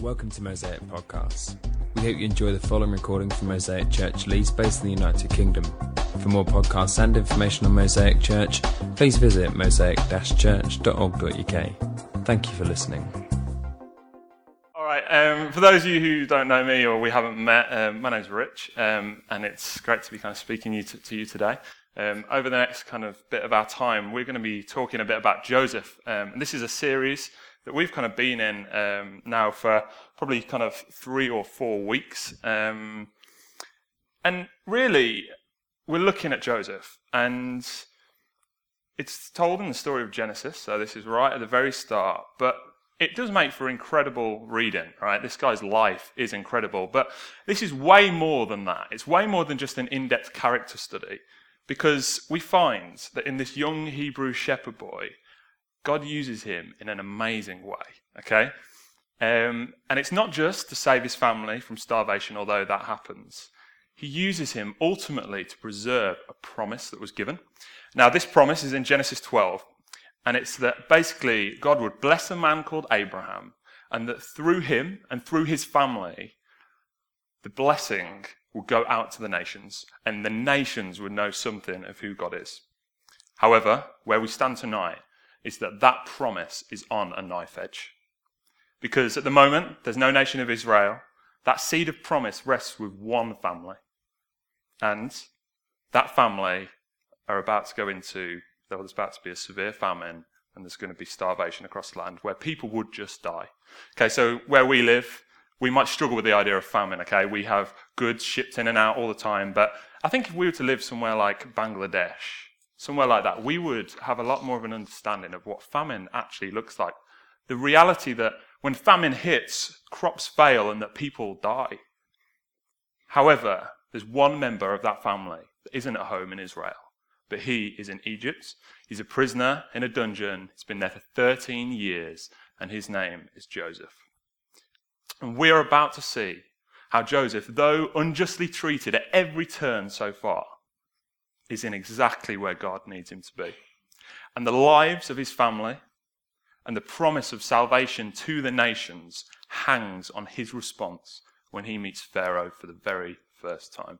Welcome to Mosaic Podcasts. We hope you enjoy the following recording from Mosaic Church Leeds, based in the United Kingdom. For more podcasts and information on Mosaic Church, please visit mosaic-church.org.uk. Thank you for listening. All right. Um, for those of you who don't know me or we haven't met, um, my name's Rich, um, and it's great to be kind of speaking you to, to you today. Um, over the next kind of bit of our time, we're going to be talking a bit about Joseph, um, and this is a series that we've kind of been in um, now for probably kind of three or four weeks. Um, and really, we're looking at Joseph, and it's told in the story of Genesis, so this is right at the very start, but it does make for incredible reading, right? This guy's life is incredible, but this is way more than that. It's way more than just an in depth character study, because we find that in this young Hebrew shepherd boy, God uses him in an amazing way, okay? Um, and it's not just to save his family from starvation, although that happens. He uses him ultimately to preserve a promise that was given. Now, this promise is in Genesis 12, and it's that basically God would bless a man called Abraham, and that through him and through his family, the blessing would go out to the nations, and the nations would know something of who God is. However, where we stand tonight is that that promise is on a knife edge. Because at the moment, there's no nation of Israel. That seed of promise rests with one family. And that family are about to go into, there's about to be a severe famine and there's going to be starvation across the land where people would just die. Okay, so where we live, we might struggle with the idea of famine, okay? We have goods shipped in and out all the time, but I think if we were to live somewhere like Bangladesh, somewhere like that, we would have a lot more of an understanding of what famine actually looks like. The reality that when famine hits, crops fail and that people die. However, there's one member of that family that isn't at home in Israel, but he is in Egypt. He's a prisoner in a dungeon. He's been there for 13 years, and his name is Joseph. And we're about to see how Joseph, though unjustly treated at every turn so far, is in exactly where God needs him to be. And the lives of his family and the promise of salvation to the nations hangs on his response when he meets Pharaoh for the very first time.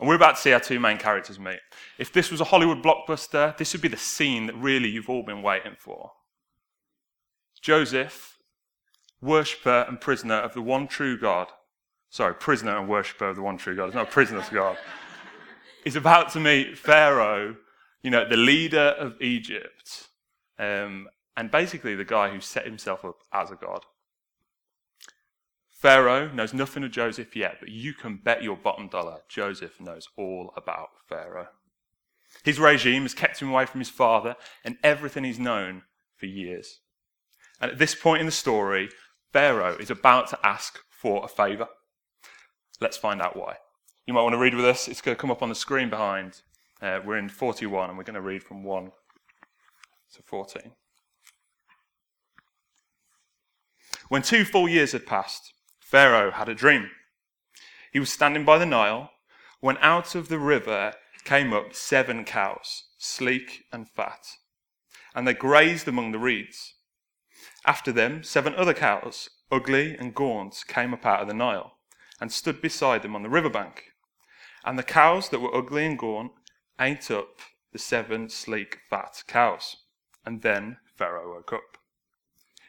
And we're about to see our two main characters meet. If this was a Hollywood blockbuster, this would be the scene that really you've all been waiting for. Joseph, worshipper and prisoner of the one true God. Sorry, prisoner and worshipper of the one true God. It's not a prisoner of God is about to meet Pharaoh, you know, the leader of Egypt, um, and basically the guy who set himself up as a god. Pharaoh knows nothing of Joseph yet, but you can bet your bottom dollar Joseph knows all about Pharaoh. His regime has kept him away from his father and everything he's known for years. And at this point in the story, Pharaoh is about to ask for a favor. Let's find out why. You might want to read with us. It's going to come up on the screen behind. Uh, we're in 41 and we're going to read from 1 to 14. When two full years had passed, Pharaoh had a dream. He was standing by the Nile when out of the river came up seven cows, sleek and fat, and they grazed among the reeds. After them, seven other cows, ugly and gaunt, came up out of the Nile and stood beside them on the riverbank. And the cows that were ugly and gaunt ate up the seven sleek, fat cows. And then Pharaoh woke up.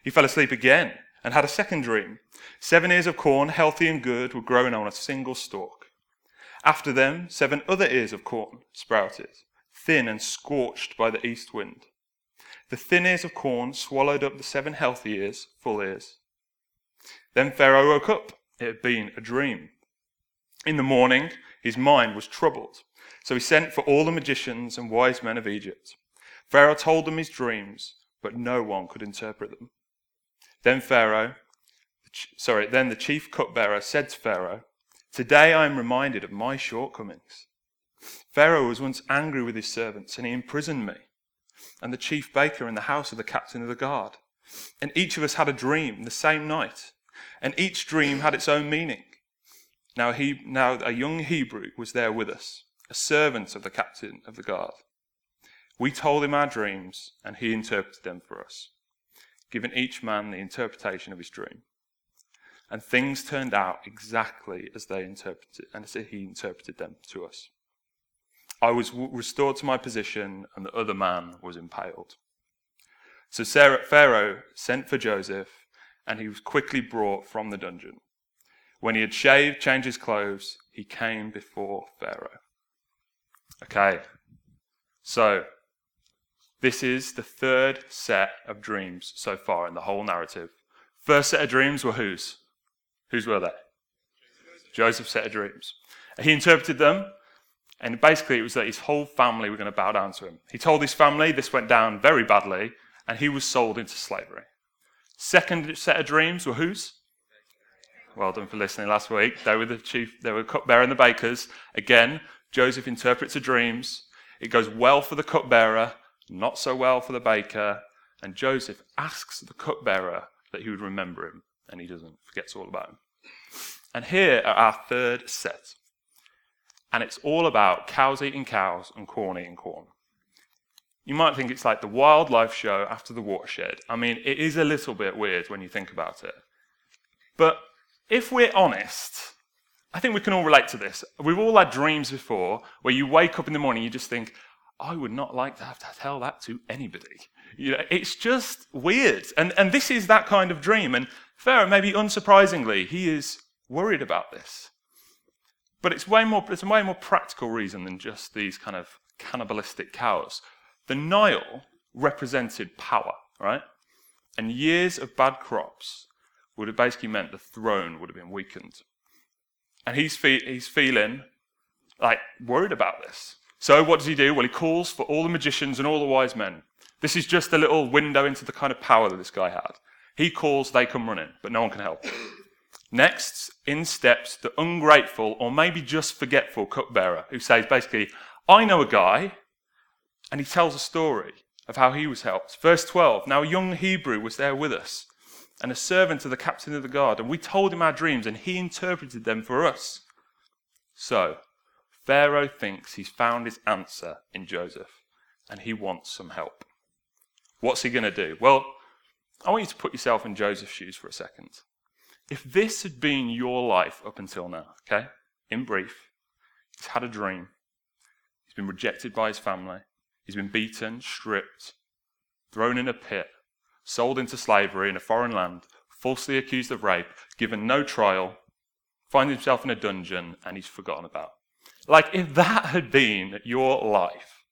He fell asleep again and had a second dream. Seven ears of corn, healthy and good, were growing on a single stalk. After them, seven other ears of corn sprouted, thin and scorched by the east wind. The thin ears of corn swallowed up the seven healthy ears, full ears. Then Pharaoh woke up. It had been a dream. In the morning, his mind was troubled. So he sent for all the magicians and wise men of Egypt. Pharaoh told them his dreams, but no one could interpret them. Then Pharaoh, sorry, then the chief cupbearer said to Pharaoh, Today I am reminded of my shortcomings. Pharaoh was once angry with his servants, and he imprisoned me, and the chief baker in the house of the captain of the guard. And each of us had a dream the same night, and each dream had its own meaning. Now, he, now a young Hebrew was there with us, a servant of the captain of the guard. We told him our dreams, and he interpreted them for us, giving each man the interpretation of his dream. and things turned out exactly as they interpreted and as he interpreted them to us. I was restored to my position, and the other man was impaled. So Sarah, Pharaoh sent for Joseph, and he was quickly brought from the dungeon. When he had shaved, changed his clothes, he came before Pharaoh. Okay, so this is the third set of dreams so far in the whole narrative. First set of dreams were whose? Whose were they? Joseph's set of dreams. He interpreted them, and basically it was that his whole family were going to bow down to him. He told his family this went down very badly, and he was sold into slavery. Second set of dreams were whose? Well done for listening last week. They were the chief, they were cupbearer and the bakers. Again, Joseph interprets the dreams. It goes well for the cupbearer, not so well for the baker. And Joseph asks the cupbearer that he would remember him, and he doesn't, forgets all about him. And here are our third set. And it's all about cows eating cows and corn eating corn. You might think it's like the wildlife show after the watershed. I mean, it is a little bit weird when you think about it. But if we're honest, I think we can all relate to this. We've all had dreams before where you wake up in the morning, you just think, I would not like to have to tell that to anybody. You know, it's just weird. And, and this is that kind of dream. And Pharaoh, maybe unsurprisingly, he is worried about this. But it's way more, it's a way more practical reason than just these kind of cannibalistic cows. The Nile represented power, right? And years of bad crops would have basically meant the throne would have been weakened. And he's, fe- he's feeling like worried about this. So what does he do? Well, he calls for all the magicians and all the wise men. This is just a little window into the kind of power that this guy had. He calls, they come running, but no one can help. Next, in steps the ungrateful or maybe just forgetful cupbearer who says basically, I know a guy, and he tells a story of how he was helped. Verse 12 Now a young Hebrew was there with us, and a servant to the captain of the guard, and we told him our dreams, and he interpreted them for us. So, Pharaoh thinks he's found his answer in Joseph, and he wants some help. What's he going to do? Well, I want you to put yourself in Joseph's shoes for a second. If this had been your life up until now, okay, in brief, he's had a dream, he's been rejected by his family, he's been beaten, stripped, thrown in a pit, sold into slavery in a foreign land, falsely accused of rape, given no trial, finds himself in a dungeon, and he's forgotten about. Like, if that had been your life,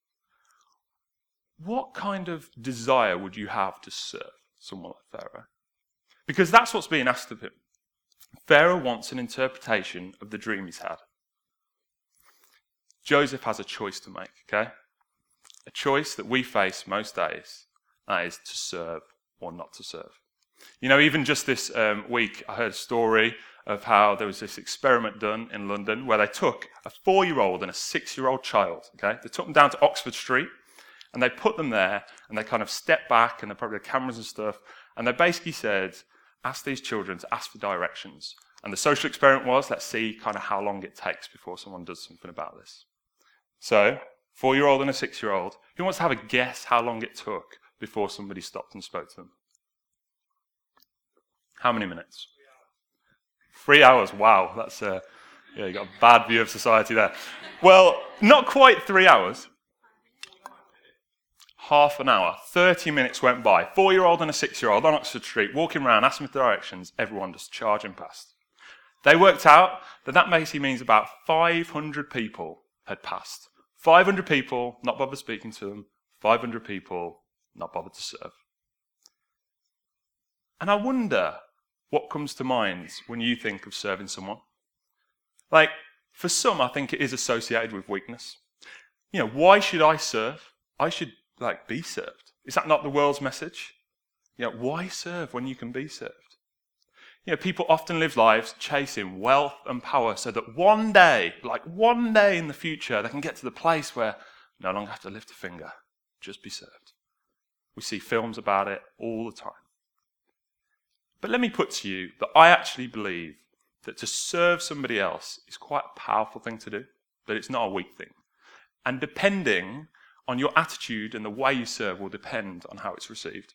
what kind of desire would you have to serve someone like Pharaoh? Because that's what's being asked of him. Pharaoh wants an interpretation of the dream he's had. Joseph has a choice to make, okay? A choice that we face most days, that is to serve or not to serve. You know, even just this um, week, I heard a story of how there was this experiment done in London where they took a four year old and a six year old child, okay? They took them down to Oxford Street and they put them there and they kind of stepped back and they probably had cameras and stuff and they basically said, ask these children to ask for directions. And the social experiment was let's see kind of how long it takes before someone does something about this. So, four year old and a six year old, who wants to have a guess how long it took before somebody stopped and spoke to them? How many minutes? Three hours. Wow, that's a, yeah, you got a bad view of society there. Well, not quite three hours half an hour, 30 minutes went by. Four year old and a six year old on Oxford Street, walking around, asking for directions, everyone just charging past. They worked out that that basically means about 500 people had passed. 500 people, not bothered speaking to them, 500 people, not bothered to serve. And I wonder what comes to mind when you think of serving someone. Like, for some, I think it is associated with weakness. You know, why should I serve? I should like be served. Is that not the world's message? You know, why serve when you can be served? You know, people often live lives chasing wealth and power so that one day, like one day in the future, they can get to the place where no longer have to lift a finger, just be served. We see films about it all the time. But let me put to you that I actually believe that to serve somebody else is quite a powerful thing to do, that it's not a weak thing. And depending on your attitude and the way you serve will depend on how it's received.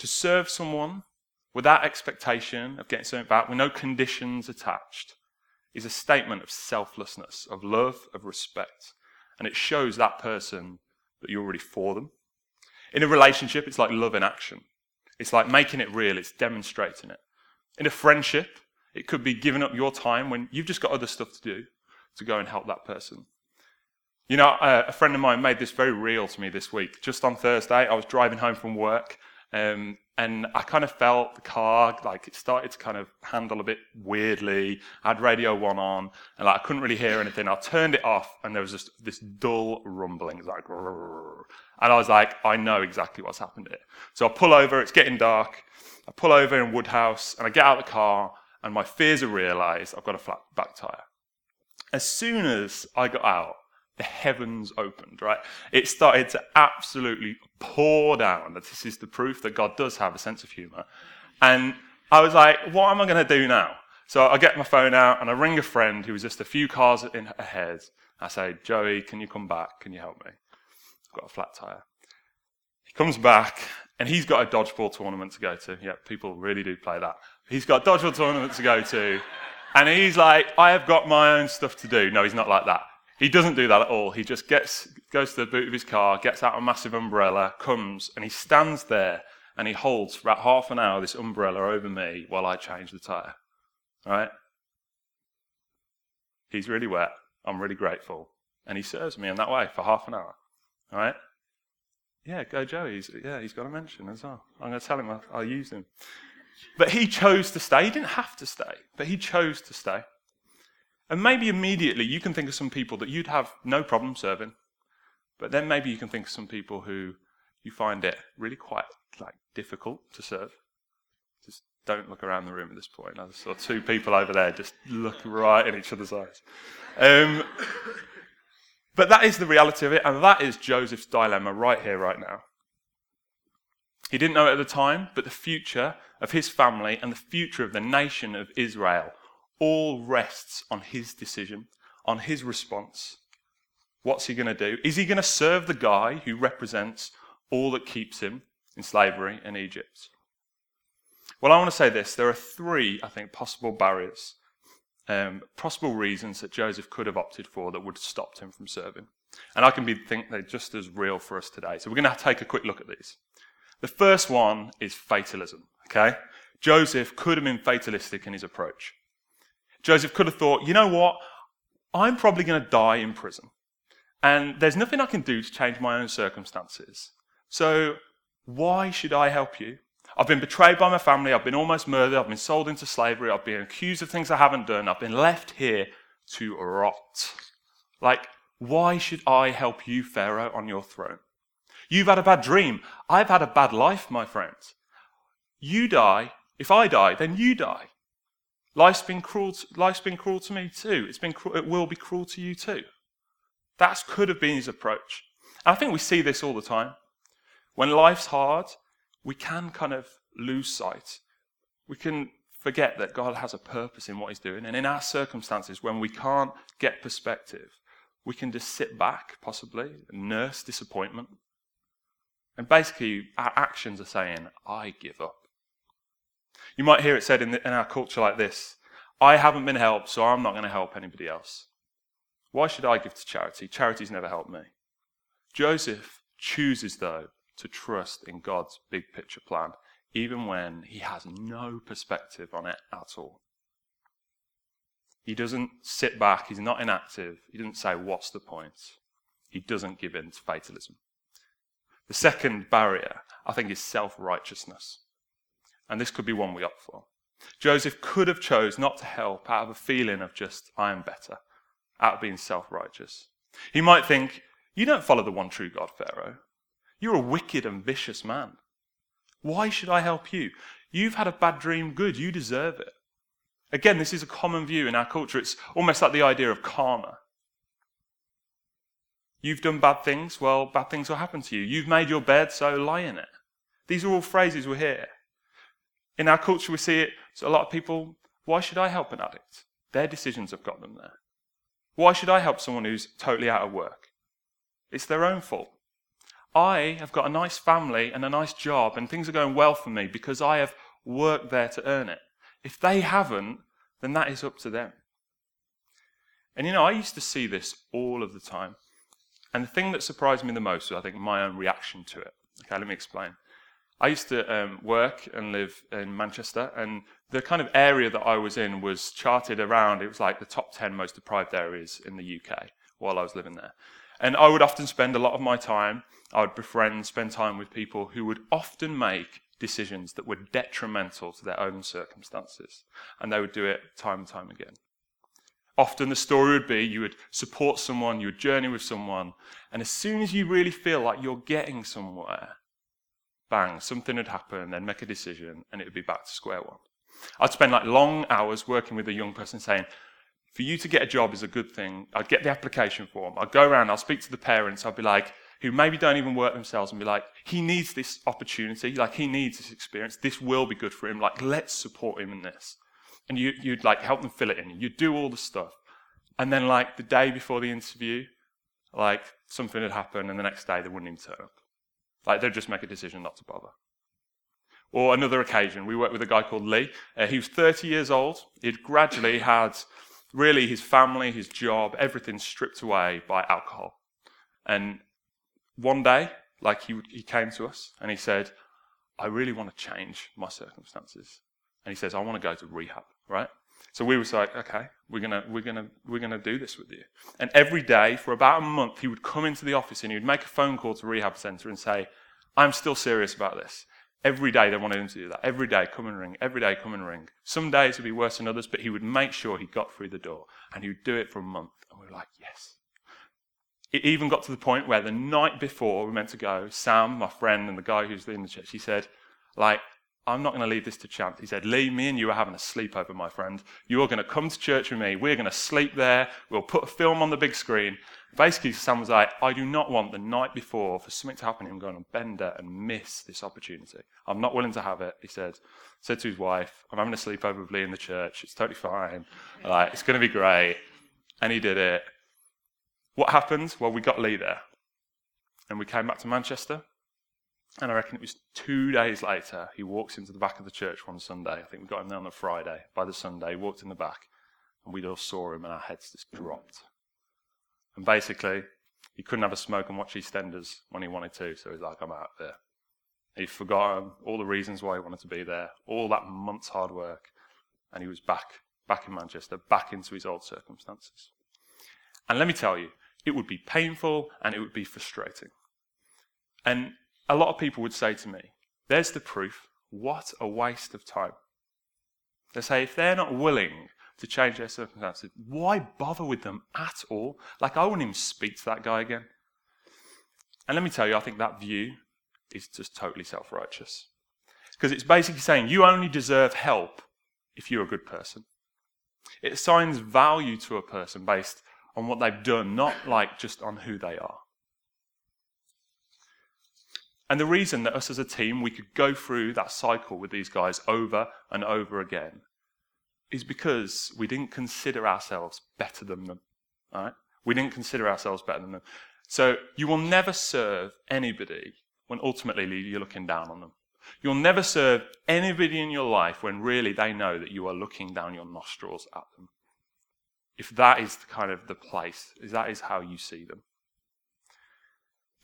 To serve someone without expectation of getting something back, with no conditions attached, is a statement of selflessness, of love, of respect. And it shows that person that you're really for them. In a relationship, it's like love in action. It's like making it real, it's demonstrating it. In a friendship, it could be giving up your time when you've just got other stuff to do to go and help that person. You know, uh, a friend of mine made this very real to me this week. Just on Thursday, I was driving home from work um, and I kind of felt the car, like it started to kind of handle a bit weirdly. I had radio one on, and like I couldn't really hear anything. I turned it off, and there was just this dull rumbling. It's like, and I was like, I know exactly what's happened here. So I pull over, it's getting dark. I pull over in Woodhouse, and I get out of the car, and my fears are realised. I've got a flat back tyre. As soon as I got out, the heavens opened, right? It started to absolutely pour down. This is the proof that God does have a sense of humor. And I was like, what am I going to do now? So I get my phone out and I ring a friend who was just a few cars in ahead. I say, Joey, can you come back? Can you help me? I've got a flat tire. He comes back and he's got a dodgeball tournament to go to. Yeah, people really do play that. He's got a dodgeball tournament to go to. And he's like, I have got my own stuff to do. No, he's not like that. He doesn't do that at all. He just gets, goes to the boot of his car, gets out a massive umbrella, comes, and he stands there and he holds for about half an hour this umbrella over me while I change the tyre. All right? He's really wet. I'm really grateful. And he serves me in that way for half an hour. All right? Yeah, go Joey. He's, yeah, he's got a mention as well. I'm going to tell him I'll, I'll use him. But he chose to stay. He didn't have to stay, but he chose to stay. And maybe immediately you can think of some people that you'd have no problem serving. But then maybe you can think of some people who you find it really quite like difficult to serve. Just don't look around the room at this point. I saw two people over there just look right in each other's eyes. Um, but that is the reality of it, and that is Joseph's dilemma right here, right now. He didn't know it at the time, but the future of his family and the future of the nation of Israel all rests on his decision, on his response. What's he going to do? Is he going to serve the guy who represents all that keeps him in slavery in Egypt? Well, I want to say this. There are three, I think, possible barriers, um, possible reasons that Joseph could have opted for that would have stopped him from serving. And I can be, think they're just as real for us today. So we're going to, to take a quick look at these. The first one is fatalism, okay? Joseph could have been fatalistic in his approach. Joseph could have thought, you know what? I'm probably going to die in prison. And there's nothing I can do to change my own circumstances. So why should I help you? I've been betrayed by my family. I've been almost murdered. I've been sold into slavery. I've been accused of things I haven't done. I've been left here to rot. Like, why should I help you, Pharaoh, on your throne? You've had a bad dream. I've had a bad life, my friends. You die. If I die, then you die. Life's been cruel. To, life's been cruel to me too. It's been. It will be cruel to you too. That could have been his approach. And I think we see this all the time. When life's hard, we can kind of lose sight. We can forget that God has a purpose in what He's doing. And in our circumstances, when we can't get perspective, we can just sit back, possibly, and nurse disappointment. And basically, our actions are saying, I give up. You might hear it said in, the, in our culture like this I haven't been helped, so I'm not going to help anybody else. Why should I give to charity? Charity's never helped me. Joseph chooses, though, to trust in God's big picture plan, even when he has no perspective on it at all. He doesn't sit back, he's not inactive, he doesn't say, What's the point? He doesn't give in to fatalism. The second barrier, I think, is self righteousness and this could be one we opt for. Joseph could have chose not to help out of a feeling of just, I am better, out of being self-righteous. He might think, you don't follow the one true God, Pharaoh. You're a wicked and vicious man. Why should I help you? You've had a bad dream good. You deserve it. Again, this is a common view in our culture. It's almost like the idea of karma. You've done bad things, well, bad things will happen to you. You've made your bed, so lie in it. These are all phrases we hear. In our culture, we see it. So a lot of people, why should I help an addict? Their decisions have got them there. Why should I help someone who's totally out of work? It's their own fault. I have got a nice family and a nice job, and things are going well for me because I have worked there to earn it. If they haven't, then that is up to them. And you know, I used to see this all of the time. And the thing that surprised me the most was, I think, my own reaction to it. Okay, let me explain. I used to um, work and live in Manchester, and the kind of area that I was in was charted around, it was like the top 10 most deprived areas in the UK while I was living there. And I would often spend a lot of my time, I would befriend, spend time with people who would often make decisions that were detrimental to their own circumstances. And they would do it time and time again. Often the story would be you would support someone, you would journey with someone, and as soon as you really feel like you're getting somewhere, bang, something would happen, then make a decision, and it would be back to square one. I'd spend like long hours working with a young person saying, for you to get a job is a good thing. I'd get the application form. I'd go around, I'll speak to the parents. I'd be like, who maybe don't even work themselves and be like, he needs this opportunity. Like, he needs this experience. This will be good for him. Like, let's support him in this. And you, you'd like help them fill it in. You'd do all the stuff. And then, like, the day before the interview, like, something had happened, and the next day they wouldn't even turn up. Like, they'd just make a decision not to bother. Or another occasion, we worked with a guy called Lee. Uh, he was 30 years old. He'd gradually had really his family, his job, everything stripped away by alcohol. And one day, like he, he came to us and he said, I really want to change my circumstances. And he says, I want to go to rehab, right? So we was like, okay, we're gonna, we're gonna, we're gonna do this with you. And every day for about a month, he would come into the office and he would make a phone call to rehab center and say, I'm still serious about this. Every day they wanted him to do that. Every day, come and ring. Every day, come and ring. Some days would be worse than others, but he would make sure he got through the door. And he would do it for a month. And we were like, yes. It even got to the point where the night before we meant to go, Sam, my friend, and the guy who's in the church, he said, like, I'm not going to leave this to chance. He said, Lee, me and you are having a sleepover, my friend. You are going to come to church with me. We're going to sleep there. We'll put a film on the big screen. Basically, Sam was like, I do not want the night before for something to happen to him going on bender and miss this opportunity. I'm not willing to have it. He said, said to his wife, I'm having a sleepover with Lee in the church. It's totally fine. Like, it's going to be great. And he did it. What happened? Well, we got Lee there. And we came back to Manchester. And I reckon it was two days later, he walks into the back of the church one Sunday. I think we got him there on the Friday. By the Sunday, walked in the back, and we all saw him, and our heads just dropped. And basically, he couldn't have a smoke and watch EastEnders when he wanted to, so he's like, I'm out there. He'd forgotten all the reasons why he wanted to be there, all that month's hard work, and he was back, back in Manchester, back into his old circumstances. And let me tell you, it would be painful and it would be frustrating. And a lot of people would say to me, There's the proof. What a waste of time. They say, if they're not willing to change their circumstances, why bother with them at all? Like, I wouldn't even speak to that guy again. And let me tell you, I think that view is just totally self righteous. Because it's basically saying you only deserve help if you're a good person. It assigns value to a person based on what they've done, not like just on who they are. And the reason that us as a team, we could go through that cycle with these guys over and over again is because we didn't consider ourselves better than them. Right? We didn't consider ourselves better than them. So you will never serve anybody when ultimately you're looking down on them. You'll never serve anybody in your life when really they know that you are looking down your nostrils at them. If that is the kind of the place, if that is how you see them.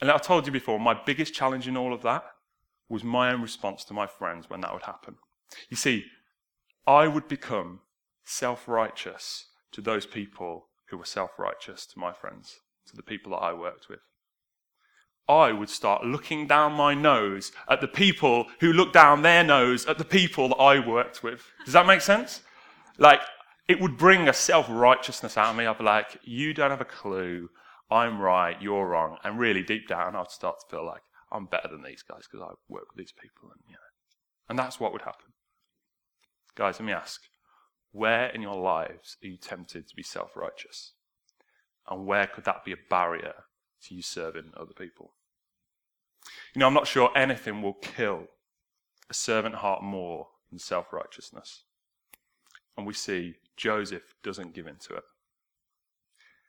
And I told you before, my biggest challenge in all of that was my own response to my friends when that would happen. You see, I would become self righteous to those people who were self righteous to my friends, to the people that I worked with. I would start looking down my nose at the people who looked down their nose at the people that I worked with. Does that make sense? Like, it would bring a self righteousness out of me. I'd be like, you don't have a clue I'm right, you're wrong. And really, deep down, I'd start to feel like I'm better than these guys because I work with these people. And, you know, and that's what would happen. Guys, let me ask where in your lives are you tempted to be self righteous? And where could that be a barrier to you serving other people? You know, I'm not sure anything will kill a servant heart more than self righteousness. And we see Joseph doesn't give in to it.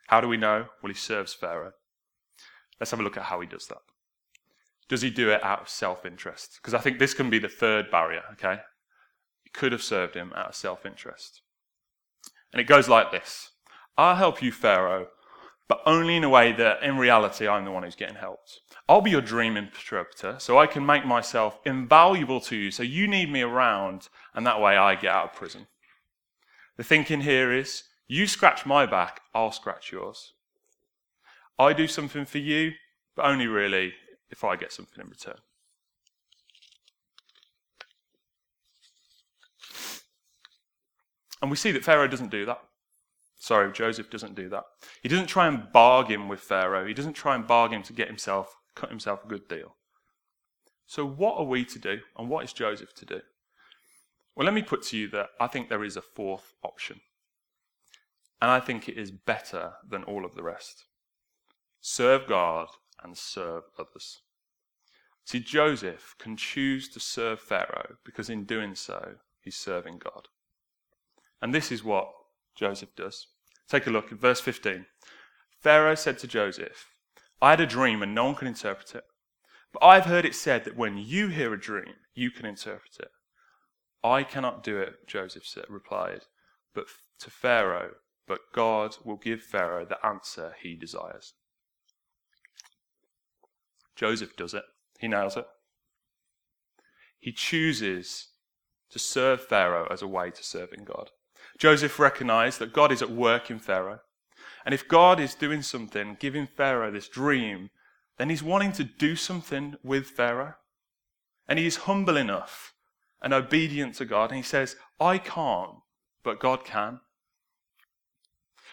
How do we know? Well, he serves Pharaoh. Let's have a look at how he does that. Does he do it out of self interest? Because I think this can be the third barrier, okay? he could have served him out of self interest. And it goes like this I'll help you, Pharaoh, but only in a way that in reality I'm the one who's getting helped. I'll be your dream interpreter so I can make myself invaluable to you so you need me around and that way I get out of prison. The thinking here is you scratch my back, I'll scratch yours. I do something for you, but only really if I get something in return. And we see that Pharaoh doesn't do that. Sorry, Joseph doesn't do that. He doesn't try and bargain with Pharaoh. He doesn't try and bargain to get himself, cut himself a good deal. So, what are we to do, and what is Joseph to do? Well, let me put to you that I think there is a fourth option. And I think it is better than all of the rest. Serve God and serve others. See, Joseph can choose to serve Pharaoh because in doing so, he's serving God. And this is what Joseph does. Take a look at verse 15. Pharaoh said to Joseph, I had a dream and no one can interpret it. But I've heard it said that when you hear a dream, you can interpret it. I cannot do it, Joseph replied, but to Pharaoh, but God will give Pharaoh the answer he desires. Joseph does it. He nails it. He chooses to serve Pharaoh as a way to serving God. Joseph recognized that God is at work in Pharaoh. And if God is doing something, giving Pharaoh this dream, then he's wanting to do something with Pharaoh. And he is humble enough and obedient to God. And he says, I can't, but God can.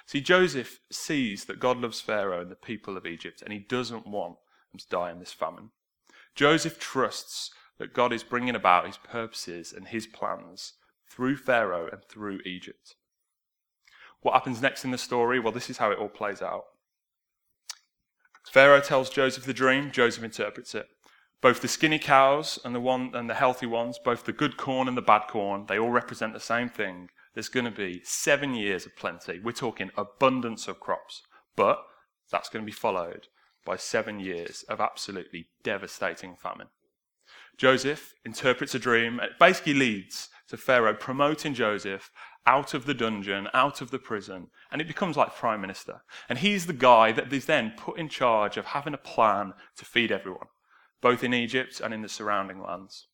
See, Joseph sees that God loves Pharaoh and the people of Egypt, and he doesn't want them to die in this famine. Joseph trusts that God is bringing about his purposes and his plans through Pharaoh and through Egypt. What happens next in the story? Well, this is how it all plays out. Pharaoh tells Joseph the dream, Joseph interprets it. Both the skinny cows and the one and the healthy ones, both the good corn and the bad corn, they all represent the same thing. There's going to be seven years of plenty. We're talking abundance of crops. But that's going to be followed by seven years of absolutely devastating famine. Joseph interprets a dream. It basically leads to Pharaoh promoting Joseph out of the dungeon, out of the prison, and it becomes like prime minister. And he's the guy that is then put in charge of having a plan to feed everyone, both in Egypt and in the surrounding lands.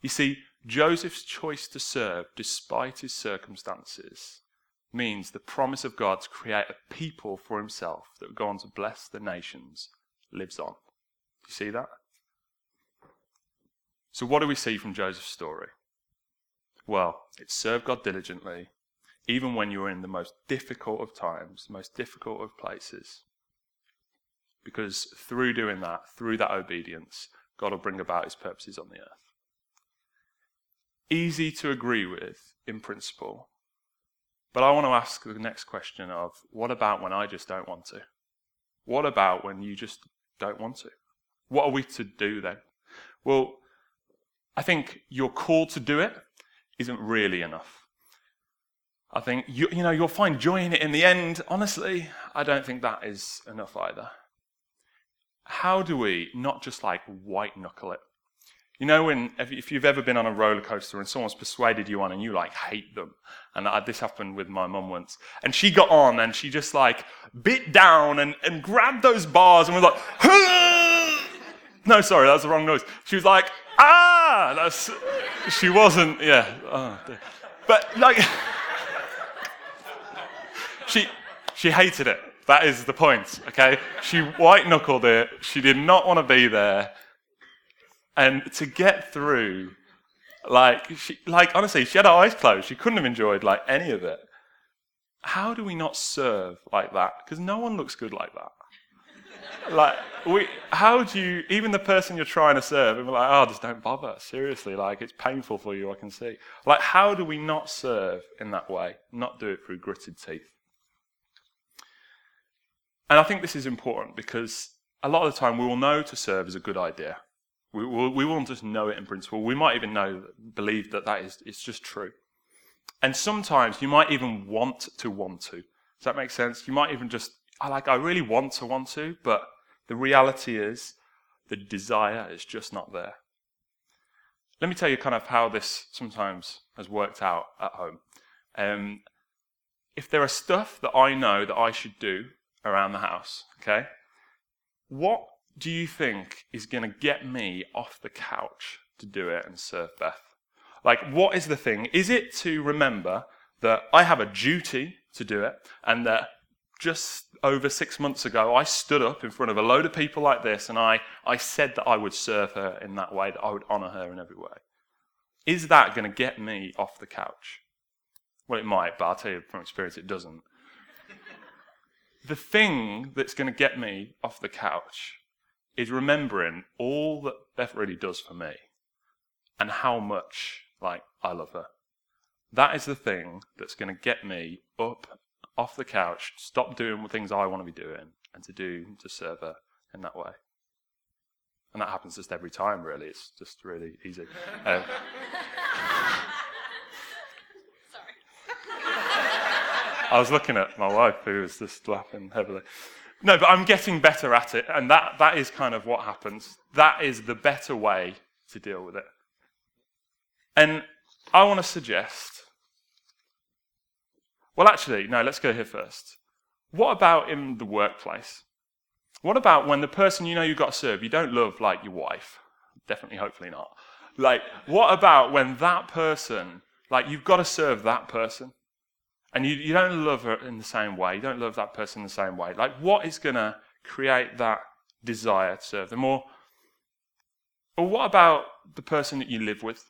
You see, Joseph's choice to serve despite his circumstances means the promise of God to create a people for himself that would go on to bless the nations lives on. You see that? So, what do we see from Joseph's story? Well, it served God diligently, even when you're in the most difficult of times, the most difficult of places. Because through doing that, through that obedience, God will bring about his purposes on the earth. Easy to agree with in principle. But I want to ask the next question of what about when I just don't want to? What about when you just don't want to? What are we to do then? Well, I think your call to do it, isn't really enough. I think, you, you know, you'll find joy in it in the end. Honestly, I don't think that is enough either. How do we not just like white knuckle it? You know, when if you've ever been on a roller coaster and someone's persuaded you on and you like hate them, and this happened with my mum once, and she got on and she just like bit down and, and grabbed those bars and was like, no, sorry, that was the wrong noise. She was like, ah, that's she wasn't, yeah. Oh, but like, she she hated it. That is the point, okay? She white knuckled it. She did not want to be there. And to get through, like, she, like honestly, she had her eyes closed. She couldn't have enjoyed like any of it. How do we not serve like that? Because no one looks good like that like, we, how do you, even the person you're trying to serve, and we're like, oh, just don't bother. Seriously, like, it's painful for you, I can see. Like, how do we not serve in that way? Not do it through gritted teeth. And I think this is important because a lot of the time we will know to serve is a good idea. We, will, we won't just know it in principle. We might even know, believe that that is it's just true. And sometimes you might even want to want to. Does that make sense? You might even just, I like, I really want to want to, but the reality is, the desire is just not there. let me tell you kind of how this sometimes has worked out at home. Um, if there are stuff that I know that I should do around the house, okay, what do you think is going to get me off the couch to do it and serve Beth? Like, what is the thing? Is it to remember that I have a duty to do it and that just over six months ago, I stood up in front of a load of people like this and I, I said that I would serve her in that way, that I would honor her in every way. Is that going to get me off the couch? Well, it might, but I'll tell you from experience, it doesn't. the thing that's going to get me off the couch is remembering all that Beth really does for me and how much, like, I love her. That is the thing that's going to get me up off the couch, stop doing the things I want to be doing, and to do to serve her in that way. And that happens just every time, really. It's just really easy. Um, Sorry. I was looking at my wife, who was just laughing heavily. No, but I'm getting better at it, and that, that is kind of what happens. That is the better way to deal with it. And I want to suggest well, actually, no, let's go here first. What about in the workplace? What about when the person you know you've got to serve, you don't love like your wife? Definitely, hopefully not. Like, what about when that person, like, you've got to serve that person? And you, you don't love her in the same way. You don't love that person in the same way. Like, what is going to create that desire to serve them? Or, or what about the person that you live with?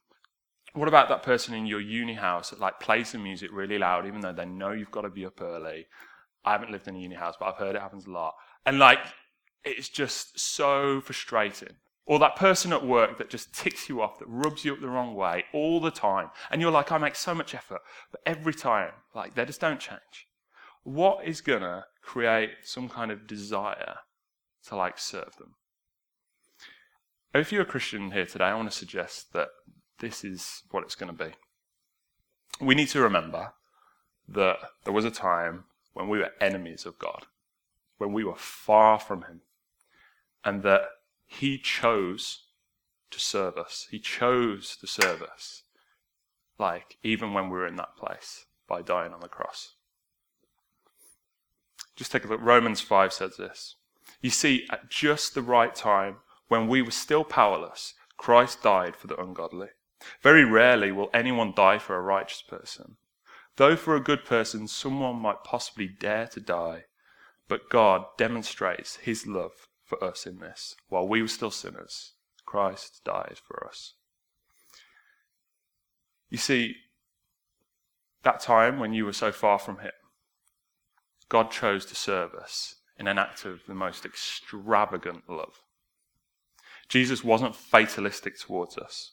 What about that person in your uni house that like plays the music really loud, even though they know you've got to be up early? I haven't lived in a uni house, but I've heard it happens a lot. And like, it's just so frustrating. Or that person at work that just ticks you off, that rubs you up the wrong way all the time. And you're like, I make so much effort, but every time, like, they just don't change. What is gonna create some kind of desire to like serve them? If you're a Christian here today, I want to suggest that this is what it's going to be. We need to remember that there was a time when we were enemies of God, when we were far from Him, and that He chose to serve us. He chose to serve us, like even when we were in that place by dying on the cross. Just take a look. Romans 5 says this. You see, at just the right time, when we were still powerless, Christ died for the ungodly. Very rarely will anyone die for a righteous person. Though for a good person someone might possibly dare to die, but God demonstrates his love for us in this. While we were still sinners, Christ died for us. You see, that time when you were so far from him, God chose to serve us in an act of the most extravagant love. Jesus wasn't fatalistic towards us.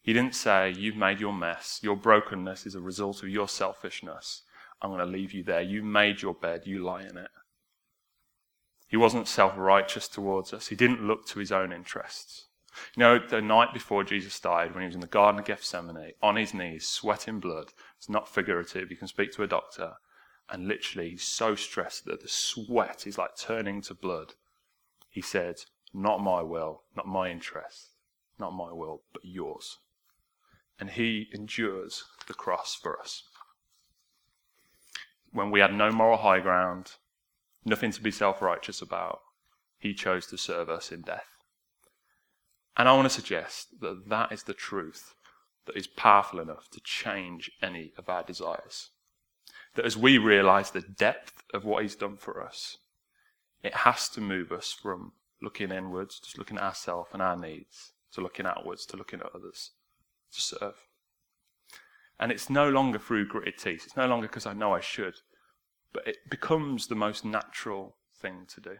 He didn't say, You've made your mess. Your brokenness is a result of your selfishness. I'm going to leave you there. You made your bed. You lie in it. He wasn't self righteous towards us. He didn't look to his own interests. You know, the night before Jesus died, when he was in the Garden of Gethsemane, on his knees, sweating blood, it's not figurative. You can speak to a doctor. And literally, he's so stressed that the sweat is like turning to blood. He said, Not my will, not my interest, not my will, but yours and he endures the cross for us. When we had no moral high ground, nothing to be self righteous about, he chose to serve us in death. And I want to suggest that that is the truth that is powerful enough to change any of our desires. That as we realize the depth of what he's done for us, it has to move us from looking inwards, just looking at ourselves and our needs, to looking outwards, to looking at others to serve. And it's no longer through gritted teeth. It's no longer because I know I should, but it becomes the most natural thing to do.